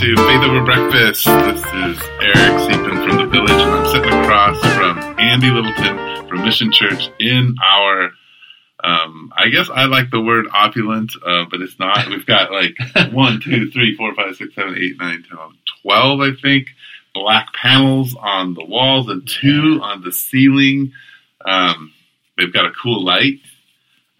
to Faith Over Breakfast. This is Eric Seepin from the Village, and I'm sitting across from Andy Littleton from Mission Church in our. Um, I guess I like the word opulent, uh, but it's not. We've got like one, two, three, four, five, six, seven, eight, nine, ten, twelve, I think, black panels on the walls and two on the ceiling. Um, they've got a cool light,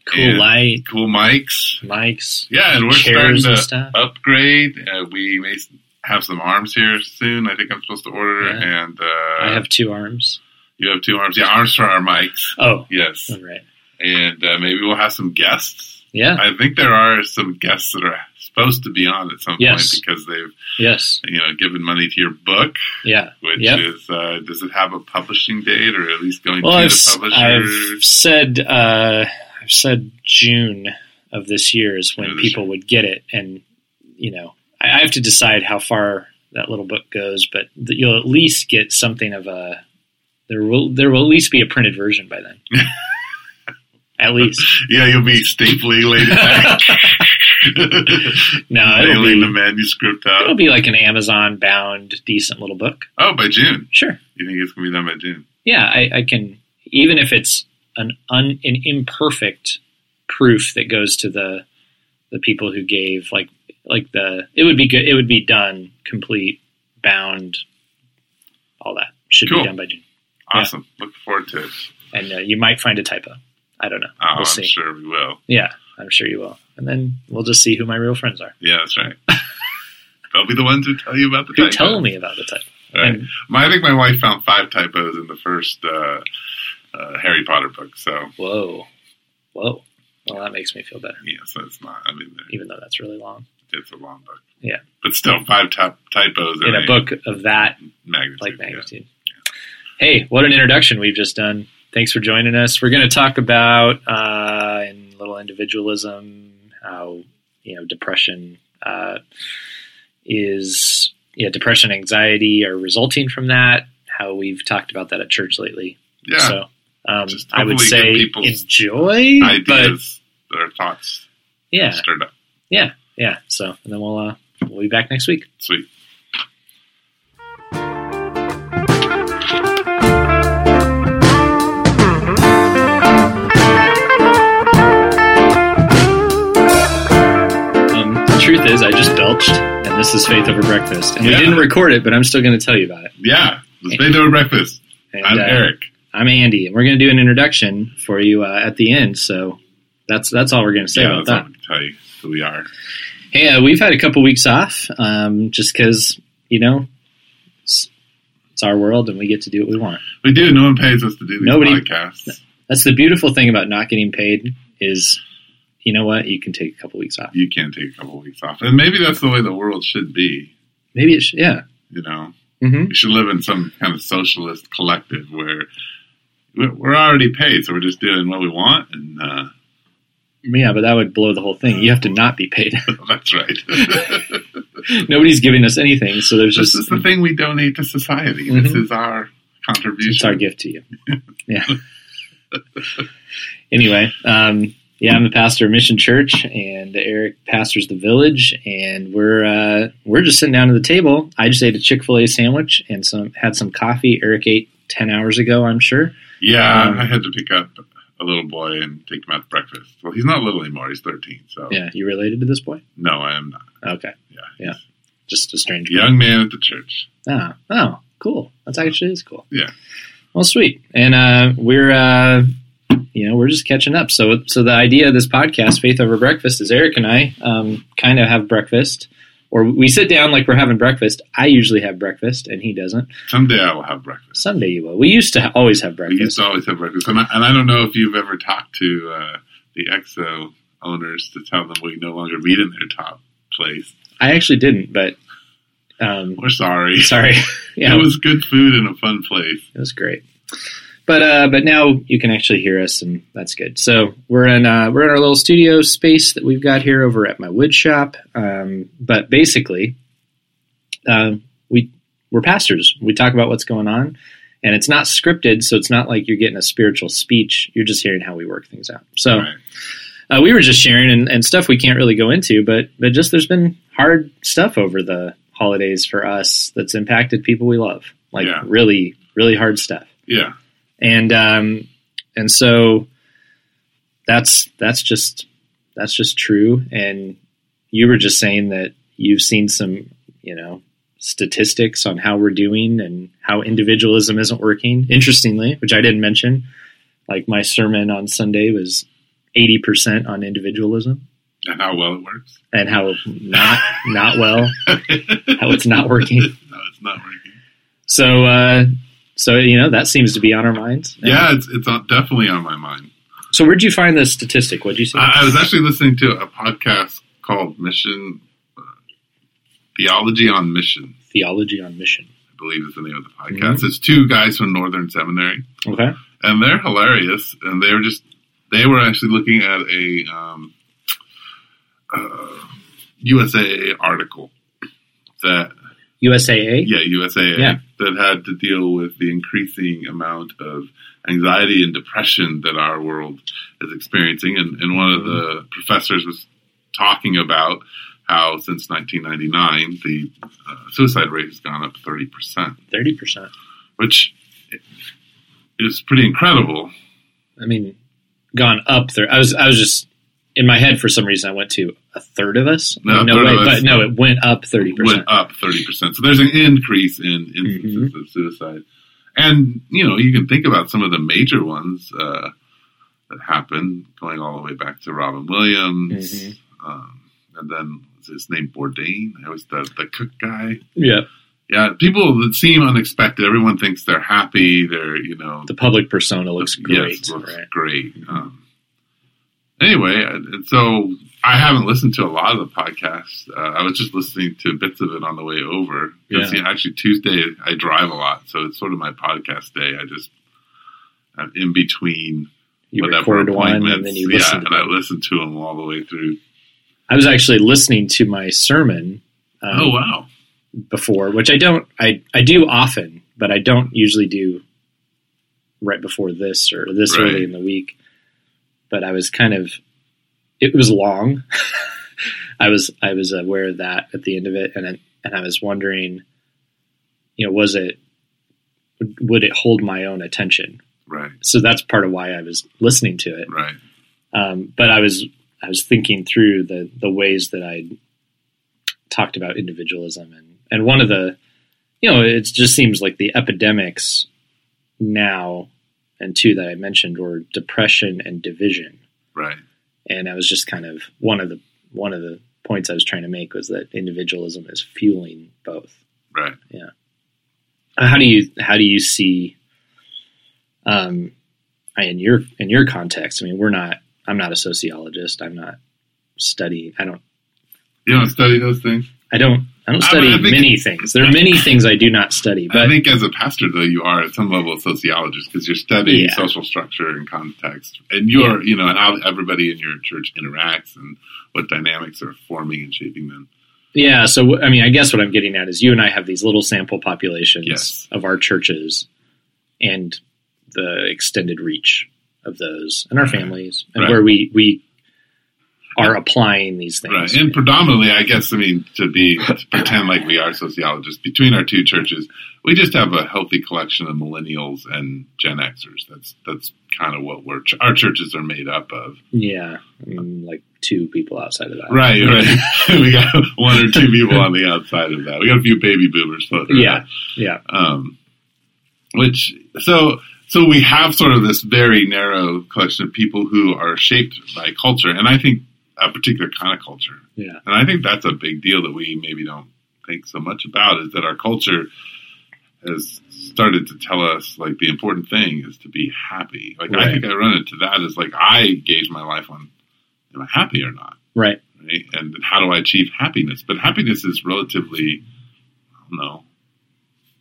Cool light, cool mics. mics. Yeah, and we're starting to upgrade. Uh, we may have some arms here soon. I think I'm supposed to order, Yeah. and uh, I have two arms. you have two arms. Yeah, arms for our mics. Oh, Yes, all right. and uh, maybe we'll have some guests. Yeah. I think there are some guests that are supposed to be on at some Yes. point because they've Yes. you know given money to your book, Yeah. which Yep. is uh, does it have a publishing date or at least going Well, to I've, the publisher? I've said uh, I've said June of this year is when people would get it, and you know I, I have to decide how far that little book goes, but th- you'll at least get something of a there will there will at least be a printed version by then. at least yeah, you'll be stapling laid back, no, it'll be the manuscript out. it'll be like an Amazon bound decent little book. Oh, by June. Sure. You think it's gonna be done by June? yeah, I, I can even if it's an un, an imperfect proof that goes to the the people who gave like like the it would be good it would be done complete bound all that should Cool. be done by June Awesome. Look forward to it. and uh, you might find a typo I don't know Oh, we'll I'm see sure we will. yeah I'm sure you will and then we'll just see who my real friends are Yeah, that's right. They'll be the ones who tell you about the who typos. tell me about the typo Right. and My, I think my wife found five typos in the first uh, uh, Harry Potter book. So whoa whoa well that makes me feel better yeah, so it's not. I mean, even though that's really long it's a long book. Yeah. but still, five top typos in a book of that magnitude. like yeah. magnitude. Hey, what an introduction we've just done. Thanks for joining us. We're going to talk about uh, in little individualism how you know depression uh, is yeah depression anxiety are resulting from that. How we've talked about that at church lately. Yeah, So um, I would say enjoy, but ideas, their thoughts yeah, stirred up. yeah, yeah. So and then we'll uh, we'll be back next week. Sweet. Um, the truth is, I just belched, and this is Faith Over Breakfast. And Yeah. we didn't record it, but I'm still going to tell you about it. Yeah, let's make over breakfast. And, I'm uh, Eric. I'm Andy, and we're going to do an introduction for you uh, at the end. So that's that's all we're going to say Yeah, about that. Tell you who we are. Hey, uh, we've had a couple weeks off, um, just because you know it's, it's our world, and we get to do what we want. We do. No one pays us to do these Nobody- podcasts. That's the beautiful thing about not getting paid is, you know what, you can take a couple weeks off. You can take a couple weeks off, and maybe that's the way the world should be. Maybe it should, yeah. You know, hmm we should live in some kind of socialist collective where we're already paid, so we're just doing what we want, and uh, Yeah, but that would blow the whole thing. You have to not be paid. that's right. Nobody's giving us anything, so there's this just is the thing we donate to society. This Mhm. is our contribution. It's our gift to you. Yeah. anyway, um, yeah, I'm the pastor of Mission Church, and Eric pastors the village, and we're uh, we're just sitting down at the table. I just ate a Chick Fil A sandwich and some had some coffee. Eric ate ten hours ago, I'm sure. Yeah, Um, I had to pick up a little boy and take him out to breakfast. Well, he's not little anymore. He's 13. So Yeah, you related to this boy? no, I am not. Okay, Yeah, Yeah. just a strange young man at the church. Oh, oh, cool. That's actually is cool. Yeah. Well, sweet. And uh, we're uh, you know we're just catching up. So so the idea of this podcast, Faith Over Breakfast, is Eric and I um, kind of have breakfast, or we sit down like we're having breakfast. I usually have breakfast, and he doesn't. Someday I will have breakfast. Someday you will. We used to ha- always have breakfast. We used to always have breakfast, and I, and I don't know if you've ever talked to uh, the EXO owners to tell them we no longer meet in their top place. I actually didn't, but um, We're sorry. sorry. yeah, It was good food and a fun place. It was great. But uh, but now you can actually hear us, and that's good. So we're in uh, we're in our little studio space that we've got here over at my wood shop. Um, but basically, uh, we we're pastors. We talk about what's going on, and it's not scripted, so it's not like you're getting a spiritual speech. You're just hearing how we work things out. So Right. uh, we were just sharing and, and stuff we can't really go into, but but just there's been hard stuff over the holidays for us that's impacted people we love, like Yeah. really, really hard stuff. Yeah. And um, and so that's that's just that's just true. And you were just saying that you've seen some, you know, statistics on how we're doing and how individualism isn't working. Interestingly, which I didn't mention, like my sermon on Sunday was eighty percent on individualism And how well it works. and how not not well, how it's not working. no, it's not working. So uh, so you know that seems to be on our minds. Yeah, it's it's definitely on my mind. So where'd you find this statistic? What'd you say? I, I was actually listening to a podcast called Mission uh, Theology on Mission. Theology on mission. I believe is the name of the podcast. It's two guys from Northern Seminary, Okay. and they're hilarious. And they were just they were actually looking at a um, uh, USAA article that USAA. yeah USAA Yeah. that had to deal with the increasing amount of anxiety and depression that our world is experiencing. And, and one of the professors was talking about how since 1999 the uh, suicide rate has gone up 30 percent, Thirty percent. which is pretty incredible. I mean, gone up there. I was I was just in my head for some reason. I went to a third of us. No, no way. But no, it went up thirty percent. went up 30%. So there's an increase in instances of suicide. And, you know, you can think about some of the major ones uh, that happened, going all the way back to Robin Williams. Mhm. Um, and then, his name Bourdain? That was the, the cook guy. Yeah. Yeah, people that seem unexpected. Everyone thinks they're happy. They're, you know, The public persona looks great. Yes, looks right. great. Um, anyway, uh, so I haven't listened to a lot of the podcast. Uh, I was just listening to bits of it on the way over. Yeah. know, actually, Tuesday I drive a lot, so it's sort of my podcast day. I just I'm in between You whatever record one appointments. and then you yeah, and I them. listen to them all the way through. I was actually listening to my sermon. Um, oh wow! before, which I don't, I, I do often, but I don't usually do right before this or this Right. early in the week. But I was kind of, it was long. I was, I was aware of that at the end of it. And, it, and I was wondering, you know, was it, would it hold my own attention? Right, So that's part of why I was listening to it. right, Um, but I was I was thinking through the the ways that I talked about individualism and and one of the you know it just seems like the epidemics now and two that I mentioned were depression and division right. and I was just kind of one of the one of the points I was trying to make was that individualism is fueling both. Right. Yeah. How do you how do you see um in your in your context? I mean, we're not I'm not a sociologist. I'm not studying. I don't You don't study those things. I don't I don't I study mean, I many things. There are many things I do not study, But I think as a pastor, though, you are at some level a sociologist because you're studying Yeah. social structure and context, and you're, you know, and how everybody in your church interacts and what dynamics are forming and shaping them. yeah. So I mean, I guess what I'm getting at is you and I have these little sample populations Yes. of our churches and the extended reach of those and our families and Right. where we we are applying these things. Right. And predominantly, I guess, I mean, to be, to pretend like we are sociologists, between our two churches, we just have a healthy collection of millennials and Gen Xers. That's, that's kind of what we're, our churches are made up of. Yeah, I mean, like two people outside of that. Right, right. we got one or two people on the outside of that. We got a few baby boomers. But, Yeah, yeah, Um, which so so we have sort of this very narrow collection of people who are shaped by culture, and I think a particular kind of culture. yeah, And I think that's a big deal that we maybe don't think so much about is that our culture has started to tell us like the important thing is to be happy. Like I think I run into that as like I gauge my life on am I happy or not? right. Right? And how do I achieve happiness? But happiness is relatively I don't know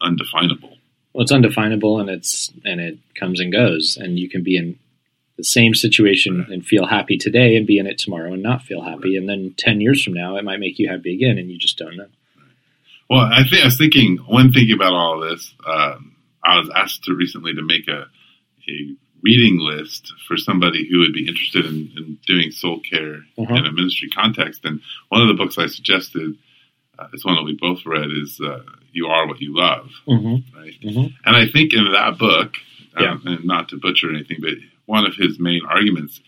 undefinable. Well, it's undefinable, and it's and it comes and goes, and you can be in the same situation and feel happy today, and be in it tomorrow and not feel happy, and then ten years from now, it might make you happy again, and you just don't know. Well, I think I was thinking when thinking about all this, um, I was asked to recently to make a a reading list for somebody who would be interested in, in doing soul care Uh-huh. in a ministry context. And one of the books I suggested uh, it's one that we both read is uh, "You Are What You Love," Mm-hmm. right? Mhm. And I think in that book, Yeah. um, and not to butcher anything, but one of his main arguments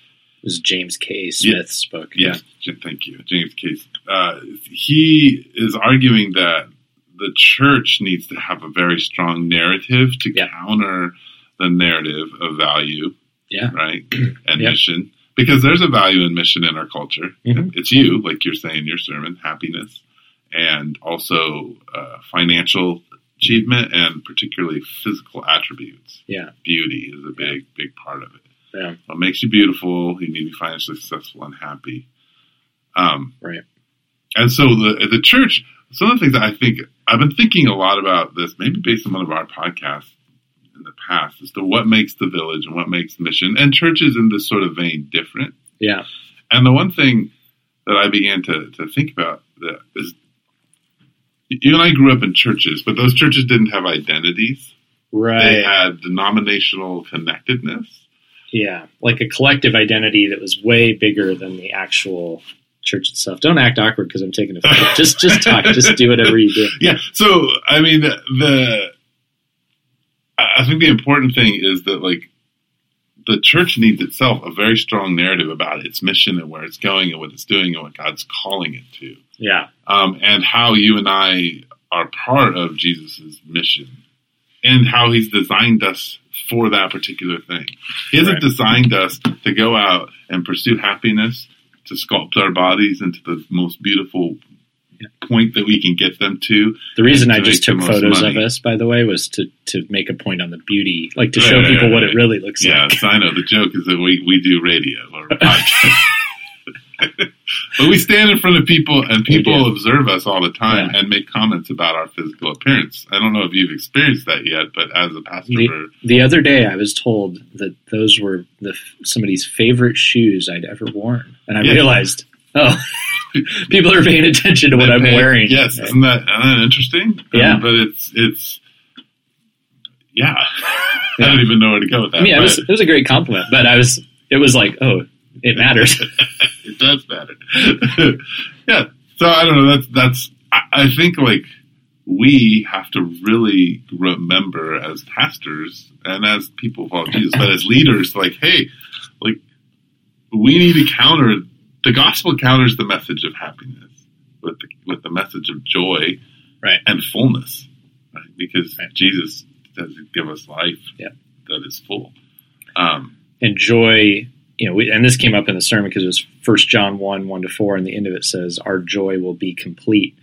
was James K. Smith's book. Yeah, thank you, James Case. Uh, he is arguing that the church needs to have a very strong narrative to Yeah. counter the narrative of value, Yeah. right, and Yeah. mission. Because there's a value in mission in our culture. Mhm. It's you, like you're saying in your sermon, happiness, and also uh, financial achievement, and particularly physical attributes. Yeah. Beauty is a big, big part of it Yeah. what makes you beautiful. You need to be financially successful and happy. Um, Right. And so the the church. Some of the things that I think I've been thinking a lot about this, maybe based on one of our podcasts in the past, as to what makes the village and what makes mission, and churches in this sort of vein different. Yeah. And the one thing that I began to, to think about that is, you and I grew up in churches, but those churches didn't have identities. Right. They had denominational connectedness. Yeah. Like a collective identity that was way bigger than the actual church itself. Don't act awkward because I'm taking a photo. just just talk. Just do whatever you do. Yeah. So I mean, the, the I I think the important thing is that like the church needs itself a very strong narrative about its mission and where it's going and what it's doing and what God's calling it to, Yeah. um, and how you and I are part of Jesus's mission, and how He's designed us for that particular thing. He hasn't Right. designed us to go out and pursue happiness, to sculpt our bodies into the most beautiful point that we can get them to. The reason I just took photos money. of us, by the way, was to, to make a point on the beauty, like to Right, show right, people what it really looks Yeah, like. so I know the joke is that we, we do radio or podcast. but we stand in front of people and people observe us all the time Yeah. and make comments about our physical appearance. I don't know if you've experienced that yet, but as a pastor The- The other day, I was told that those were the somebody's favorite shoes I'd ever worn, and I Yeah. realized, oh, people are paying attention to what They I'm pay- wearing. Yes, Right. isn't that, isn't that interesting? Yeah. Um, but it's it's yeah. I Yeah. don't even know where to go with that. I mean, it was, it was a great compliment, but I was, it was like, oh, it matters. it does matter. yeah. So I don't know. That's that's. I, I think like we have to really remember as pastors and as people follow Jesus, but as leaders, like, hey, like we need to counter the gospel counters the message of happiness with the, with the message of joy Right. and fullness, right? Because Right. Jesus does give us life Yeah. that is full. Um, and joy, you know, we, and this came up in the sermon because it was First John one one to four, and the end of it says, "Our joy will be complete."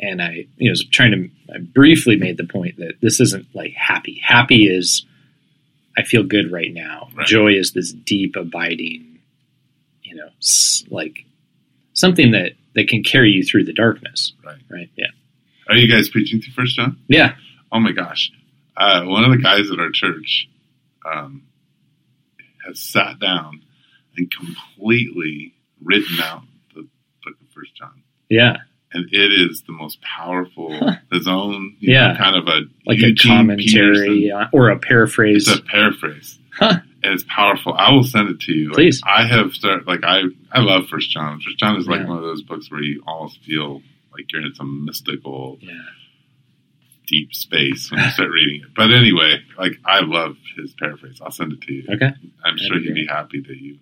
And I, you know, was trying to, I briefly made the point that this isn't like happy. Happy is, I feel good right now. Right. Joy is this deep, abiding, you know, like something that that can carry you through the darkness. Right. Right. Yeah. are you guys preaching through First John? Yeah. Oh my gosh. Uh, one of the guys at our church um, has sat down and completely written out the book of First John. Yeah. And it is the most powerful, his own, Yeah. know, kind of a Like Eugene a commentary Peterson- or a paraphrase. It's a paraphrase. Huh. And it's powerful. I will send it to you. Like, Please. I have started, like, I, I love First John. First John is like Yeah. one of those books where you almost feel like you're in some mystical yeah. Deep space when you start reading it. But anyway, like I love his paraphrase. I'll send it to you. Okay. I'm That'd sure he'd be happy that you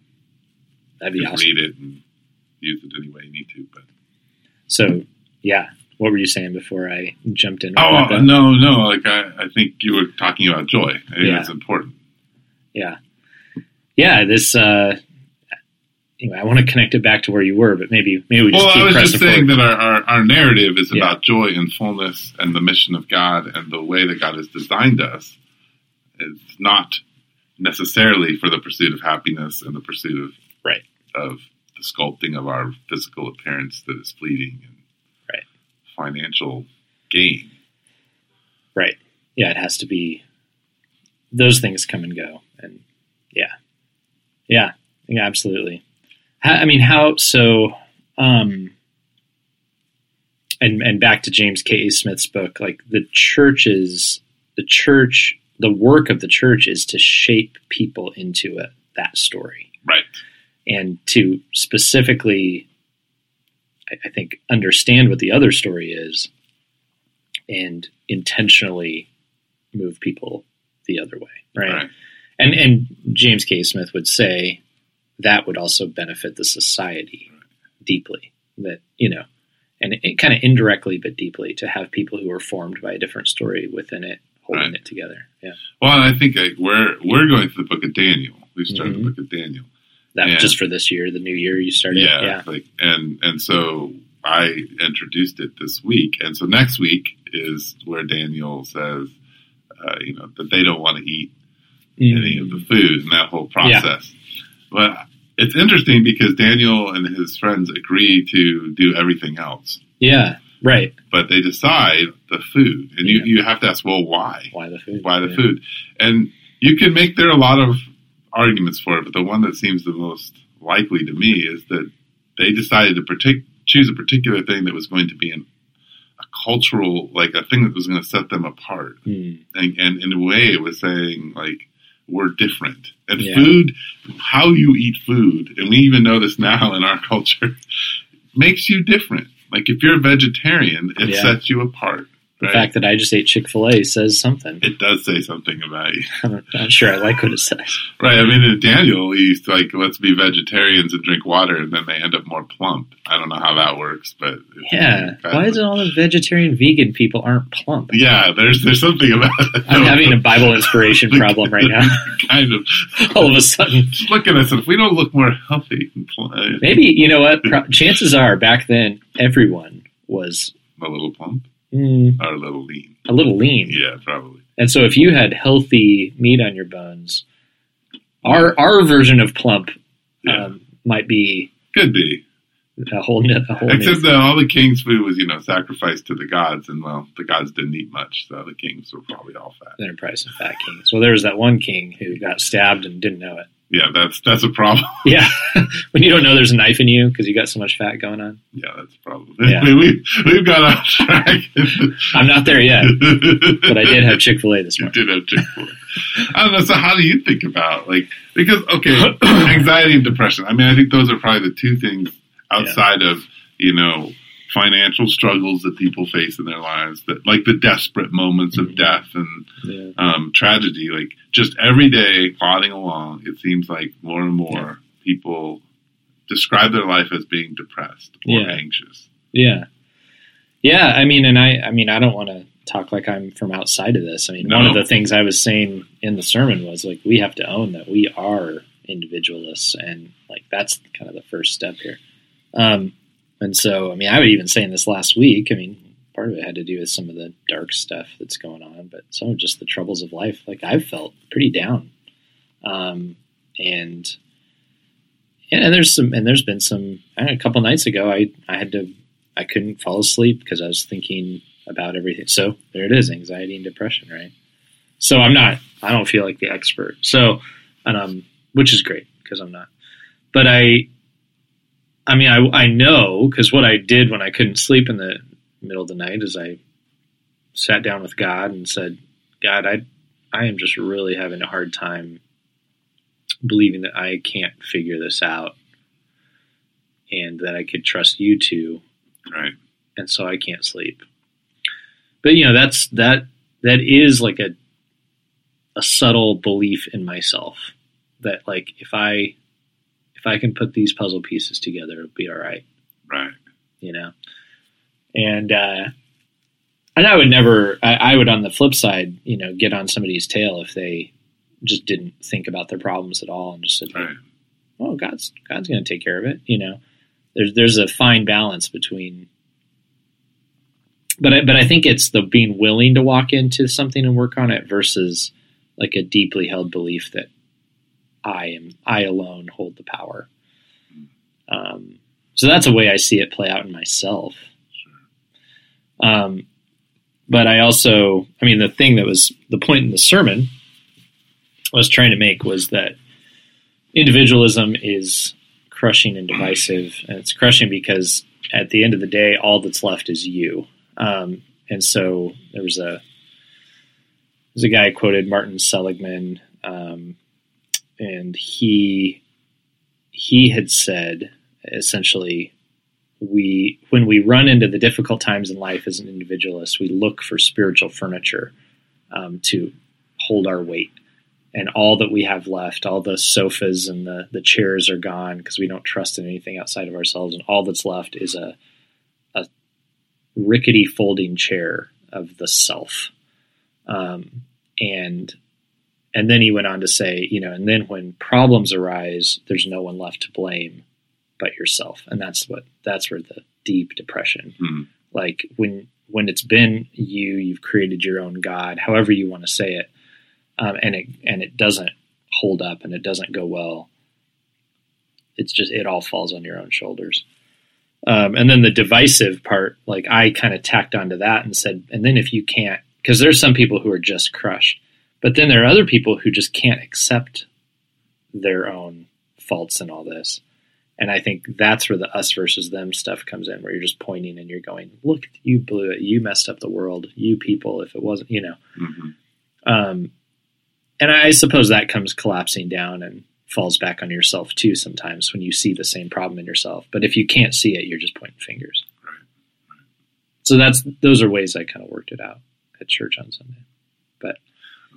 That'd be awesome. read it and use it any way you need to. But So, yeah. What were you saying before I jumped in? oh that? no, no, like I, I think you were talking about joy. I Yeah. it's important. Yeah. Yeah. This. Uh, anyway, I want to connect it back to where you were, but maybe maybe we just Well, keep I was just saying forward. that our, our, our narrative is Yeah. about joy and fullness and the mission of God and the way that God has designed us. It's not necessarily for the pursuit of happiness and the pursuit of Right. of the sculpting of our physical appearance that is fleeting and Right. financial gain. Right. Yeah. It has to be. Those things come and go, and yeah, yeah, yeah, absolutely. I mean, how so? Um, and and back to James K. A. Smith's book, like the church is the church. The work of the church is to shape people into it, that story. Right. and to specifically I, I think, understand what the other story is and intentionally move people the other way, right? Right. And and James K. Smith would say that would also benefit the society deeply. That you know, and it, kind of indirectly but deeply to have people who are formed by a different story within it holding Right. it together. Yeah, Well, I think like, we're we're going through the book of Daniel. We started Mhm. the book of Daniel. that Yeah. just for this year, the new year you started. yeah, yeah. like and and so I introduced it this week, and so next week is where Daniel says, uh, you know, that they don't want to eat any of the food and that whole process. But it's interesting because Daniel and his friends agree to do everything else, Yeah, right. but they decide the food, and Yeah. you you have to ask, well, why? Why the food? Why the Yeah. food? And you can make there a lot of arguments for it, but the one that seems the most likely to me is that they decided to partic- choose a particular thing that was going to be an, a cultural, like a thing that was going to set them apart. Hmm. And, and in a way, it was saying like we're different. And Yeah. food, how you eat food, and we even know this now in our culture, makes you different. Like if you're a vegetarian, it Yeah. sets you apart. The right? fact that I just ate Chick Fil A says something. it does say something about you. I'm not sure I like what it says. Right. I mean, in Daniel, he's like, let's be vegetarians and drink water, and then they end up more plump. I don't know how that works, but Yeah. Why is it all the vegetarian vegan people aren't plump? Yeah, there's there's something about it. I'm having a Bible inspiration problem right now. kind of. All of a sudden, Just look at us. If we don't look more healthy, uh, maybe you know what? Pro- chances are, back then, everyone was a little plump mm, or a little lean. a little lean, Yeah, probably. and so if you had healthy meat on your bones, our our version of plump Yeah, um, might be could be. a whole a whole. Except that all the king's food was, you know, sacrificed to the gods, and well, the gods didn't eat much, so the kings were probably all fat. They're enterprise of fat kings. Well, there was that one king who got stabbed and didn't know it. Yeah, that's that's a problem. Yeah, when you don't know there's a knife in you because you got so much fat going on. Yeah, that's a problem. Yeah. we, we, we've got off track. I'm not there yet, but I did have Chick Fil A this You morning. did have Chick Fil A. I don't know. So, how do you think about like because okay, anxiety and depression? I mean, I think those are probably the two things outside of you know financial struggles that people face in their lives, that like the desperate moments of Mhm. death and Yeah. um, tragedy. Like just every day plodding along, it seems like more and more people describe their life as being depressed or Yeah. anxious. Yeah. Yeah, I mean, and I, I mean, I don't want to talk like I'm from outside of this. I mean, one of the things I was saying in the sermon was like, we have to own that we are individualists, and like that's kind of the first step here. Um, and so, I mean, I would even say in this last week, I mean, part of it had to do with some of the dark stuff that's going on, but some of just the troubles of life. Like I've felt pretty down, um, and yeah, and there's some, and there's been some. Know, a couple nights ago, I I had to I couldn't fall asleep because I was thinking about everything. So there it is, anxiety and depression, right? So I'm not, I don't feel like the expert. So, and um, which is great because I'm not. But I, I mean, I I know because what I did when I couldn't sleep in the middle of the night is I sat down with God and said, God, I I am just really having a hard time believing that I can't figure this out and that I could trust you to Right. and so I can't sleep. But you know, that's that that is like a a subtle belief in myself that like if I if I can put these puzzle pieces together, it'll be all right, Right. you know. And uh and I would never I, I would on the flip side, you know, get on somebody's tail if they just didn't think about their problems at all and just said, Right. oh god's god's going to take care of it you know there's there's a fine balance between but I, but I think it's the being willing to walk into something and work on it versus like a deeply held belief that I am I alone hold the power. Um, so that's a way I see it play out in myself. Um, but I also, I mean, the thing that was the point in the sermon I was trying to make was that individualism is crushing and divisive, and it's crushing because at the end of the day, all that's left is you. Um, and so there was a there's a guy quoted Martin Seligman, um, and he he had said essentially we when we run into the difficult times in life as an individualist, we look for spiritual furniture um, to hold our weight. And all that we have left, all the sofas and the, the chairs are gone because we don't trust in anything outside of ourselves. And all that's left is a, a rickety folding chair of the self. Um, and and then he went on to say, you know, and then when problems arise, there's no one left to blame but yourself, and that's what that's where the deep depression, Hmm. like when when it's been you, you've created your own God, however you want to say it, um, and it and it doesn't hold up and it doesn't go well. It's just it all falls on your own shoulders. Um, and then the divisive part, like I kind of tacked onto that and said, and then if you can't, because there's some people who are just crushed, but then there are other people who just can't accept their own faults and all this. And I think that's where the us versus them stuff comes in, where you're just pointing and you're going, "Look, you blew it. You messed up the world. You people. If it wasn't, you know." hmm Um, and I suppose that comes collapsing down and falls back on yourself too sometimes when you see the same problem in yourself. But if you can't see it, you're just pointing fingers. So that's those are ways I kind of worked it out at church on Sunday.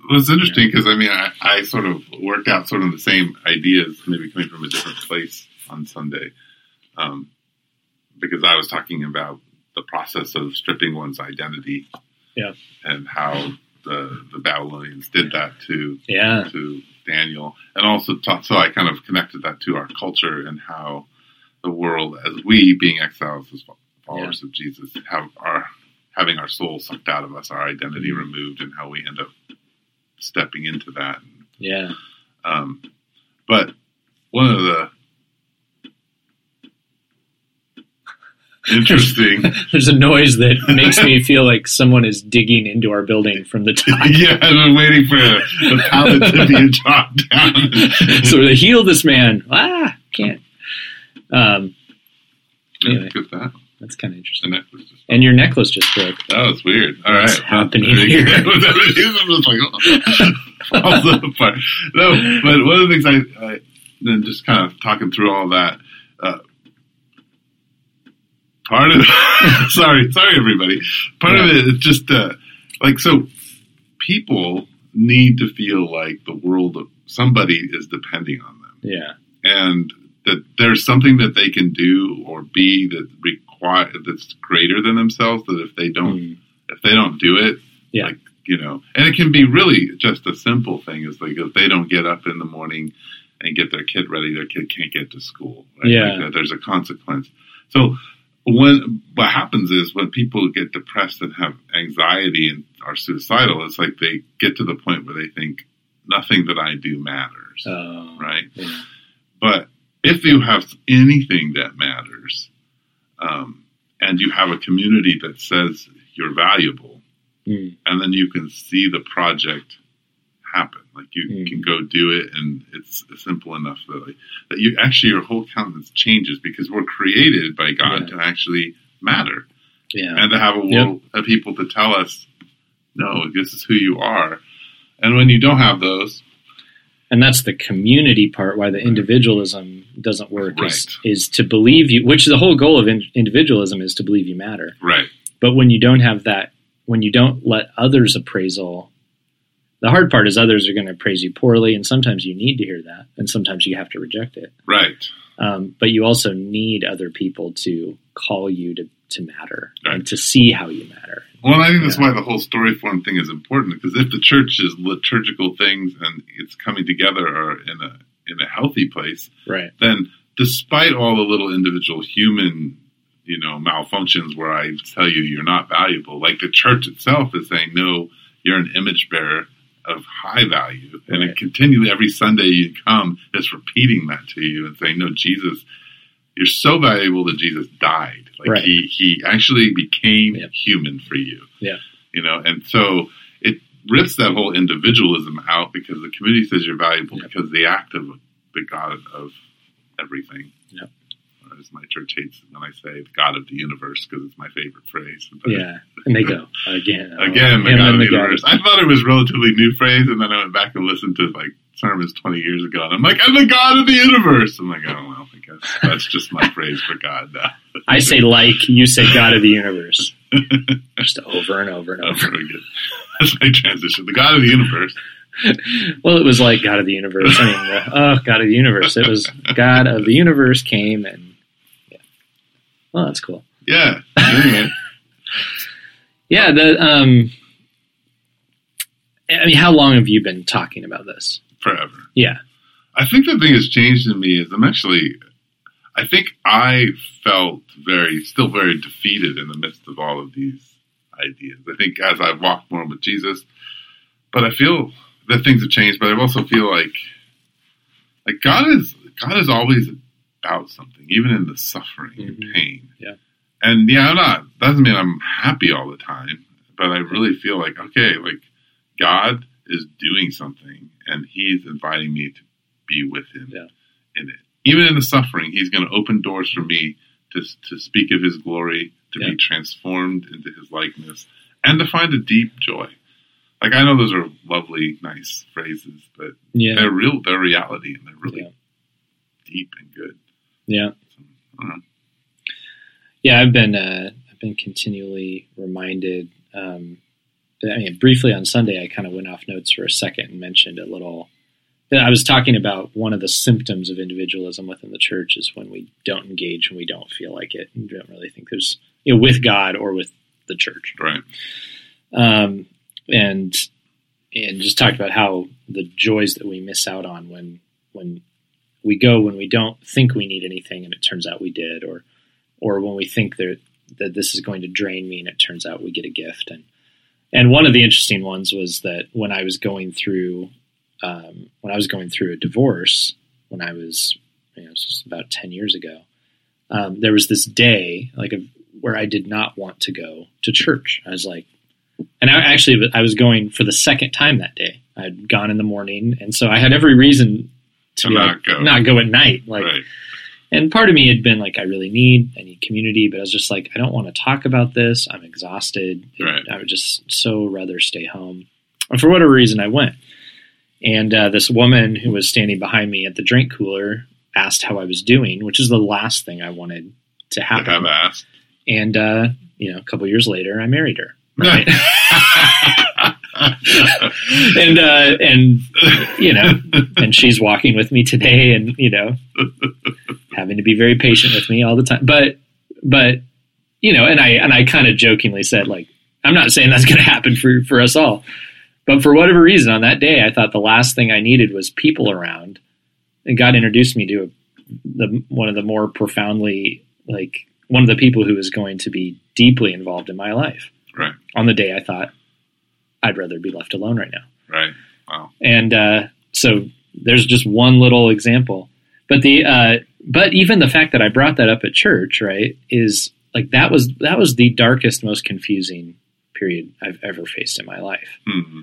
Well, it's interesting because I mean, I, I sort of worked out sort of the same ideas, maybe coming from a different place on Sunday, um, because I was talking about the process of stripping one's identity, Yeah. and how the the Babylonians did that to Yeah, to Daniel, and also taught, so I kind of connected that to our culture and how the world, as we being exiles as followers of Jesus, have our having our soul sucked out of us, our identity removed, and how we end up stepping into that. yeah, Um, but one of the interesting, There's a noise that makes me feel like someone is digging into our building from the top. yeah, I've been waiting for the pallet to be dropped down. so to heal this man, ah, can't. Um, at that. That's kind of interesting. And your necklace just broke. That was weird. All What's right, happening here? I'm just like, oh, apart. No, but one of the things I, I then just kind of talking through all that. Uh, part of sorry, sorry, everybody. Part of it is just uh, like so. People need to feel like the world of somebody is depending on them Yeah, and that there's something that they can do or be that require that's greater than themselves that if they don't Mm. if they don't do it Yeah. like you know and it can be really just a simple thing is like if they don't get up in the morning and get their kid ready their kid can't get to school right? Yeah. like that, there's a consequence so when what happens is when people get depressed and have anxiety and are suicidal it's like they get to the point where they think nothing that i do matters Oh, right yeah. but if you have anything that matters, um, and you have a community that says you're valuable, Mm. and then you can see the project happen, like you Mm. can go do it, and it's simple enough that, like, that you actually your whole countenance changes because we're created by God Yeah. to actually matter yeah, and to have a Yep. world of people to tell us, no, this is who you are. And when you don't have those, and that's the community part. Why the individualism doesn't work is, Right. is to believe you. Which the whole goal of in, individualism is to believe you matter. right, But when you don't have that, when you don't let others' appraisal, the hard part is others are going to praise you poorly, and sometimes you need to hear that, and sometimes you have to reject it. right, Um, but you also need other people to call you to, to matter Right. and to see how you matter. Well, and I think that's Yeah. why the whole story form thing is important because if the church is liturgical things and it's coming together or in a in a healthy place, Right. then despite all the little individual human, you know, malfunctions where I tell you you're not valuable, like the church itself is saying, no, you're an image bearer of high value, and it continually every Sunday you come, it's repeating that to you and saying, no, Jesus. You're so valuable that Jesus died. Like Right. he he actually became human for you. Yeah. You know, and so it rips that whole individualism out because the community says you're valuable because the act of the God of everything. Or As my church hates when I say the God of the universe because it's my favorite phrase. But Yeah. And they go again. Again, the God of the God. universe. I thought it was a relatively new phrase, and then I went back and listened to like sermons 20 years ago, and I'm like, I'm the God of the universe. I'm like, oh, well, I guess that's just my phrase for God now. I say like, you say God of the universe. Just over and over and over. good. That's my transition. The God of the universe. Well, it was like God of the universe. I mean, the, oh, God of the universe. It was God of the universe came and, yeah. Well, that's cool. Yeah. Anyway, Yeah, the, um, I mean, how long have you been talking about this? Forever. Yeah. I think the thing that's changed in me is I'm actually, I think I felt very, still very defeated in the midst of all of these ideas. I think as I've walked more with Jesus, but I feel that things have changed, but I also feel like, like God is, God is always about something, even in the suffering and Mhm. pain. Yeah. And yeah, I'm not, doesn't mean I'm happy all the time, but I really feel like, okay, like God is doing something and he's inviting me to be with him Yeah. in it. Even in the suffering, he's going to open doors for me to, to speak of his glory, to Yeah. be transformed into his likeness, and to find a deep joy. Like I know those are lovely, nice phrases, but Yeah. they're real. They're reality, and they're really deep and good. Yeah. I. Yeah, I've been uh, I've been continually reminded. Um, I mean, briefly on Sunday, I kind of went off notes for a second and mentioned a little. I was talking about one of the symptoms of individualism within the church is when we don't engage and we don't feel like it and don't really think there's you know with God or with the church. Right. Um, and and just talked about how the joys that we miss out on when when we go when we don't think we need anything and it turns out we did or or when we think that that this is going to drain me and it turns out we get a gift and and one of the interesting ones was that when I was going through um, when I was going through a divorce when I was you know, was just about ten years ago um, there was this day like a, where I did not want to go to church I was like and I actually I was going for the second time that day I'd gone in the morning and so I had every reason to To not like, go. not go at night like right. And part of me had been like, I really need, I need community, but I was just like, I don't want to talk about this. I'm exhausted. Right. I would just so rather stay home. And for whatever reason, I went. And uh, this woman who was standing behind me at the drink cooler asked how I was doing, which is the last thing I wanted to happen. asked. And, uh, you know, a couple years later, I married her. Right. and, uh, and, you know, and she's walking with me today and, you know, having to be very patient with me all the time. But, but, you know, and I, and I kind of jokingly said, like, I'm not saying that's going to happen for, for us all. But for whatever reason, on that day, I thought the last thing I needed was people around. And God introduced me to a, the, one of the more profoundly, like, one of the people who was going to be deeply involved in my life. Right. On the day I thought, I'd rather be left alone right now. right. Wow. And uh, so there's just one little example. But the uh, but even the fact that I brought that up at church, right, is like that was that was the darkest, most confusing period I've ever faced in my life. Hmm.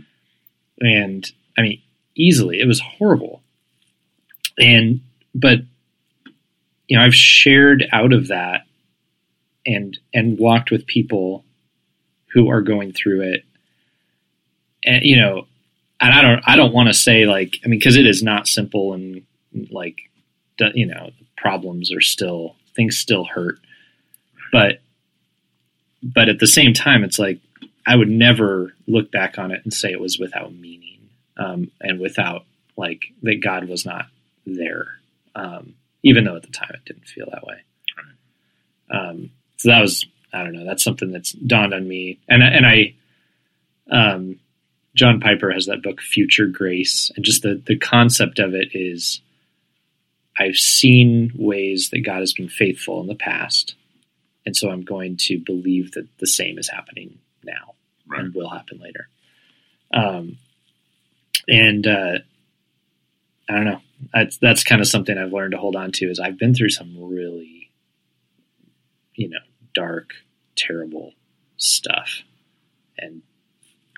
And I mean, easily, it was horrible. And but you know, I've shared out of that and and walked with people who are going through it. And you know, and I don't I don't want to say like I mean because it is not simple and like you know problems are still things still hurt. But but at the same time it's like I would never look back on it and say it was without meaning um, and without like that God was not there um, even though at the time it didn't feel that way. Um, so that was I don't know that's something that's dawned on me. And and I um, John Piper has that book Future Grace and just the the concept of it is I've seen ways that God has been faithful in the past and so I'm going to believe that the same is happening now Right. and will happen later. Um, and uh, I don't know. That's that's kind of something I've learned to hold on to is I've been through some really you know dark terrible stuff. And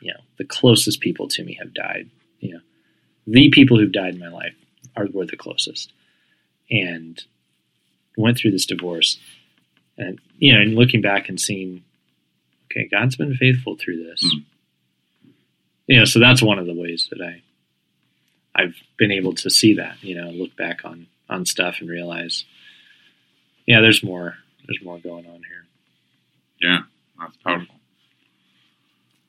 you know the closest people to me have died you know the people who've died in my life are were the closest and went through this divorce and you know and looking back and seeing okay god's been faithful through this Mm. you know so that's one of the ways that i I've been able to see that. You know, look back on on stuff and realize, yeah, there's more. There's more going on here. Yeah, that's powerful.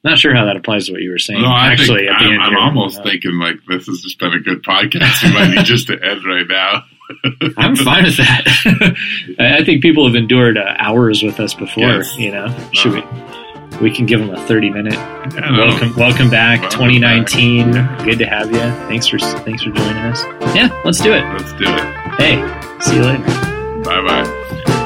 Not sure how that applies to what you were saying. No, I Actually, think at the I'm, end I'm almost thinking like this has just been a good podcast. We might need just to end right now. I'm fine with that. I think people have endured uh, hours with us before. Yes. You know, should we? We can give them a 30 minute Yeah, no. welcome. Welcome back, Welcome 2019. Good to have you. Thanks for thanks for joining us. Yeah, let's do it. Let's do it. Hey, see you later. Bye bye.